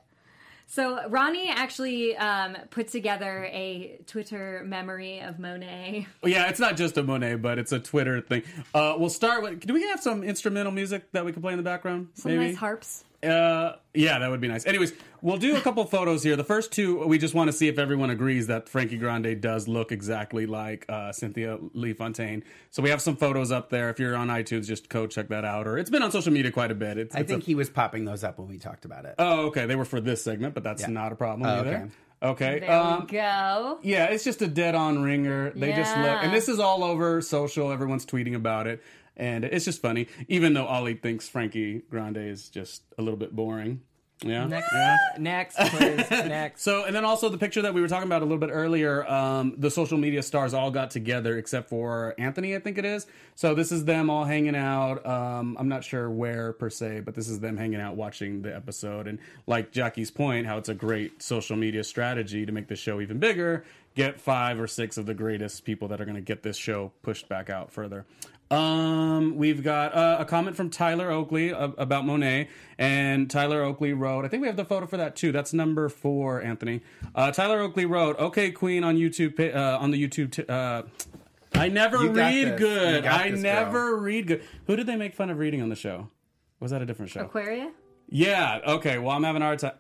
So Ronnie actually um, put together a Twitter memory of Monet. Well, yeah, it's not just a Monet, but it's a Twitter thing. Uh, we'll start with. Do we have some instrumental music that we can play in the background? Some nice harps. Uh, yeah, that would be nice. Anyways, we'll do a couple photos here. The first two, we just want to see if everyone agrees that Frankie Grande does look exactly like uh, Cynthia Lee Fontaine. So we have some photos up there. If you're on iTunes, just go check that out. Or it's been on social media quite a bit. It's, I it's think a, he was popping those up when we talked about it. Oh, okay. They were for this segment, but that's Yeah. not a problem Oh, either. Okay. There um, we go. yeah, it's just a dead on ringer. They just look, and this is all over social. Everyone's tweeting about it, and it's just funny. Even though Ollie thinks Frankie Grande is just a little bit boring. Yeah. Next, Yeah. next, please. Next. So, and then also the picture that we were talking about a little bit earlier, um, the social media stars all got together except for Anthony, I think it is. So this is them all hanging out. Um, I'm not sure where per se, but this is them hanging out watching the episode. And like Jackie's point, how it's a great social media strategy to make the show even bigger. Get five or six of the greatest people that are going to get this show pushed back out further. Um, we've got uh, a comment from Tyler Oakley uh, about Monet, and Tyler Oakley wrote. I think we have the photo for that too. That's number four, Anthony. Uh, Tyler Oakley wrote, "Okay, Queen on YouTube uh, on the YouTube." T- uh, I never You read good. I this, never read good. Who did they make fun of reading on the show? Was that a different show? Aquaria? Yeah. Okay. Well, I'm having a hard time.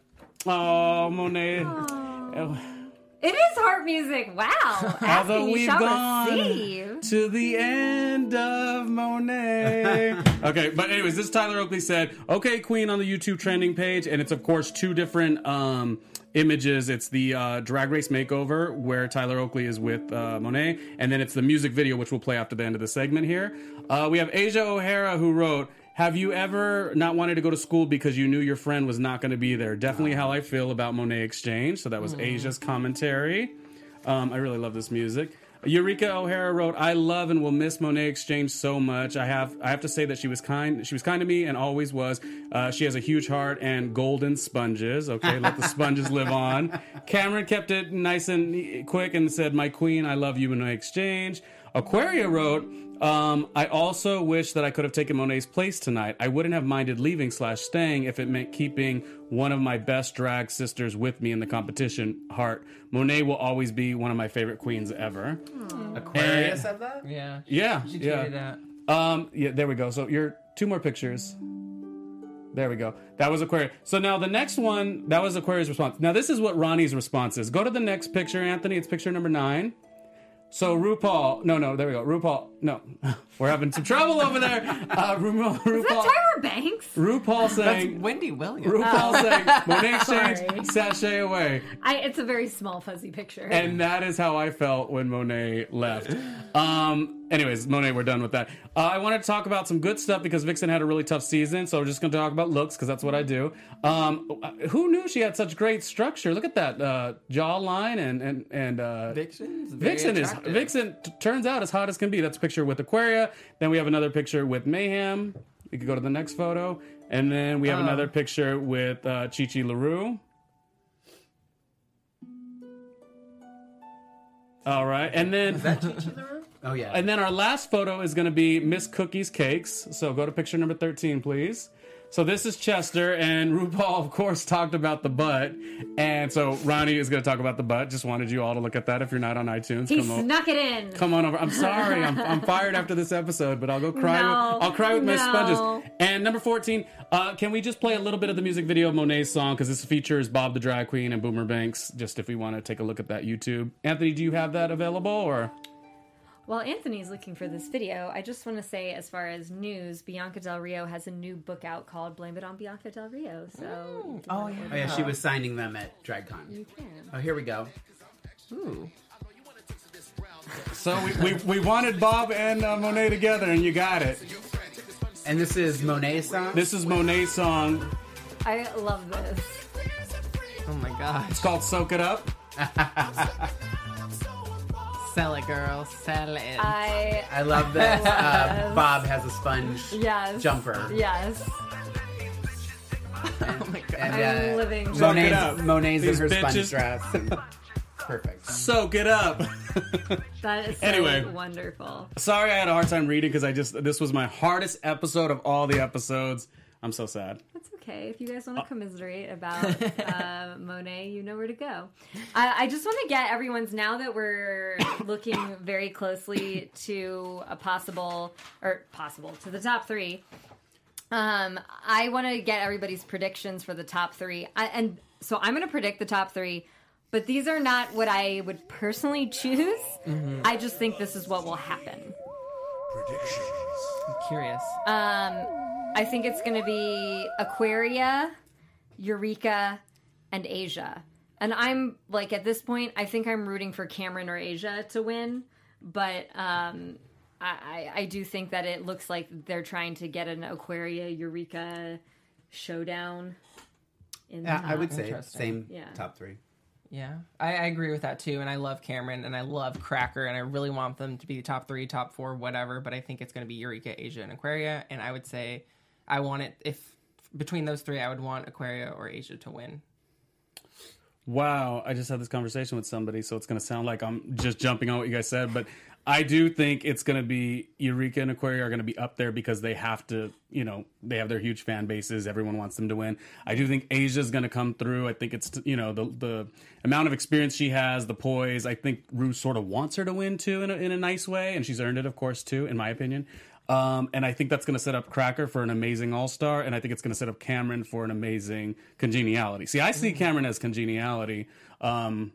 Oh, Monet. It is heart music. Wow. Although Asking we've gone receive. to the end of Monet. okay, but anyways, this Tyler Oakley said, "Okay, Queen" on the YouTube trending page, and it's of course two different um, images. It's the uh, Drag Race makeover where Tyler Oakley is with uh, Monet, and then it's the music video which we'll play after the end of the segment here. Uh, we have Asia O'Hara who wrote. Have you ever not wanted to go to school because you knew your friend was not going to be there? Definitely how I feel about Monét X Change. So that was Asia's commentary. Um, I really love this music. Eureka O'Hara wrote, "I love and will miss Monét X Change so much. I have I have to say that she was kind. She was kind to me and always was. Uh, she has a huge heart and golden sponges. Okay, let the sponges live on." Kameron kept it nice and quick and said, "My queen, I love you, Monét X Change." Aquaria wrote, um, I also wish that I could have taken Monet's place tonight. I wouldn't have minded leaving slash staying if it meant keeping one of my best drag sisters with me in the competition. Heart. Monet will always be one of my favorite queens ever. Aquarius Eh. of that? Yeah. Yeah, She yeah. that. Um, yeah, there we go. So you're two more pictures. There we go. That was Aquarius. So now the next one, that was Aquaria's response. Now this is what Ronnie's response is. Go to the next picture, Anthony. It's picture number nine. So RuPaul, no, no, there we go. RuPaul, no, we're having some trouble over there. Uh, Ru- RuPaul, Is that Tyra Banks? RuPaul That's saying, Wendy Williams. RuPaul saying, Monet Sorry. Exchange, sashay away. I, it's a very small, fuzzy picture. And that is how I felt when Monet left. Um, anyways, Monet, we're done with that. Uh, I wanted to talk about some good stuff because Vixen had a really tough season, so we're just going to talk about looks because that's what I do. Um, who knew she had such great structure? Look at that uh, jawline and and and uh, Vixen's Vixen is. Vixen t- turns out as hot as can be. That's a picture with Aquaria. Then we have another picture with Mayhem. We could go to the next photo, and then we have Oh. another picture with uh, Chi Chi Larue. All right, and then Oh yeah. and then our last photo is going to be Miss Cookie's Cakes. So go to picture number 13, please. So this is Chester, and RuPaul, of course, talked about the butt. And so Ronnie is going to talk about the butt. Just wanted you all to look at that if you're not on iTunes. he come, o- snuck it in. come on over. I'm sorry. I'm, I'm fired after this episode, but I'll go cry. No, with, I'll cry with my sponges. And number 14, uh, can we just play a little bit of the music video of Monet's song? Because this features Bob the Drag Queen and Boomer Banks, just if we want to take a look at that YouTube. Anthony, do you have that available? or? While Anthony's looking for this video, I just want to say, as far as news, Bianca Del Rio has a new book out called "Blame It on Bianca Del Rio." So, Oh, yeah. oh yeah, she was signing them at DragCon. Oh, here we go. Ooh. So we, we, we wanted Bob and uh, Monet together, and you got it. And this is Monet's song. This is Monet's song. I love this. Oh my god! It's called "Soak It Up." Sell it, girl. Sell it. I I love that uh, Bob has a sponge yes jumper. Yes, oh my god. And, I'm uh, living. Soak it up. Monet's, Monet's in These her bitches. sponge dress. and- perfect. Soak it up. That is so Anyway. wonderful. Sorry, I had a hard time reading because I just this was my hardest episode of all the episodes. I'm so sad. That's okay. If you guys want to commiserate about uh, Monet, you know where to go. I, I just want to get everyone's now that we're looking very closely to a possible or possible to the top three. Um, I want to get everybody's predictions for the top three, I, and so I'm going to predict the top three. But these are not what I would personally choose. Mm-hmm. I just think this is what will happen. Predictions. I'm curious. Um, I think it's going to be Aquaria, Eureka, and Asia. And I'm like at this point, I think I'm rooting for Kameron or Asia to win, but um, I, I I do think that it looks like they're trying to get an Aquaria Eureka showdown. In the Yeah, I top. would say same Yeah. top three. Yeah, I, I agree with that too. And I love Kameron and I love Cracker and I really want them to be the top three, top four, whatever. But I think it's going to be Eureka, Asia, and Aquaria. And I would say I want it if between those three, I would want Aquaria or Asia to win. Wow, I just had this conversation with somebody, so it's going to sound like I'm just jumping on what you guys said, but I do think it's going to be Eureka and Aquaria are going to be up there because they have to, you know, they have their huge fan bases. Everyone wants them to win. I do think Asia's going to come through. I think it's, you know, the the amount of experience she has, the poise. I think Rue sort of wants her to win too in a, in a nice way, and she's earned it, of course, too, in my opinion. Um, and I think that's going to set up Cracker for an amazing All Star, and I think it's going to set up Kameron for an amazing Congeniality. See, I see Kameron as Congeniality. Um,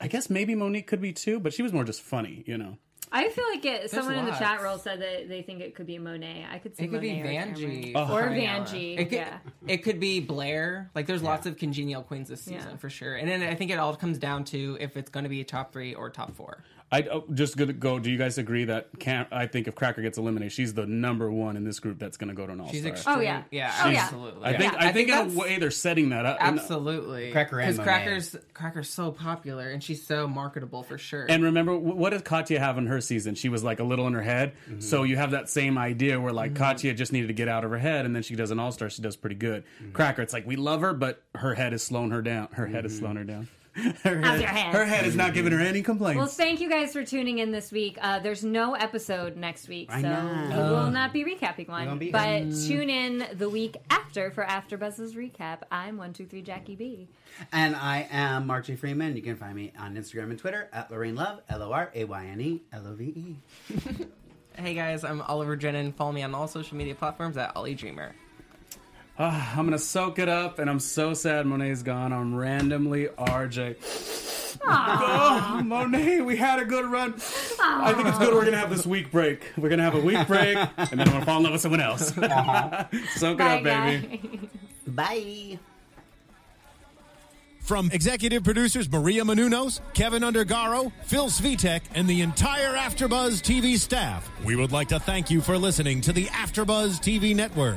I guess maybe Monique could be too, but she was more just funny, you know. I feel like it. Someone in the chat roll said that they think it could be Monet. I could see It could be Monet or Vanjie Kameron. Oh. or Vanjie. It could, yeah. it could be Blair. Like, there's lots of congenial queens this season Yeah. for sure. And then I think it all comes down to if it's going to be a top three or top four. I oh, just gonna go. Do you guys agree that Cam? I think if Cracker gets eliminated, she's the number one in this group that's going to go to an all-star. She's Star. extreme. Oh, yeah. yeah, Oh, yeah. absolutely. I think Yeah. I, think, in that's- a way they're setting that up. And- Absolutely, Cracker and because Monet. Cracker's Cracker's so popular and she's so marketable for sure. And remember, wh- what did Katya have in her season? She was like a little in her head. Mm-hmm. So you have that same idea where like Katya just needed to get out of her head, and then she does an All Star. She does pretty good. Mm-hmm. Cracker, it's like we love her, but her head is slowing her down. Her head is Mm-hmm. slowing her down. Her How's your head? Her head is not giving her any complaints. Well, thank you guys for tuning in this week. Uh, there's no episode next week, so know. we will not be recapping one. be. But tune in the week after for AfterBuzz's recap. I'm one two three Jackie B. And I am Mark J. Freeman. You can find me on Instagram and Twitter at Lorayne Love, L O R A Y N E L O V E. hey guys, I'm Oliver Jenin. Follow me on all social media platforms at Ollie Dreamer. Ah, I'm gonna soak it up, and I'm so sad Monet's gone. I'm randomly RJ. Oh, Monet, we had a good run. I think it's good we're gonna have this week break. We're gonna have a week break, and then I'm gonna fall in love with someone else. soak it Bye, up, baby. guys. Bye. From executive producers Maria Menounos, Kevin Undergaro, Phil Svitek, and the entire Afterbuzz TV staff, we would like to thank you for listening to the Afterbuzz TV network.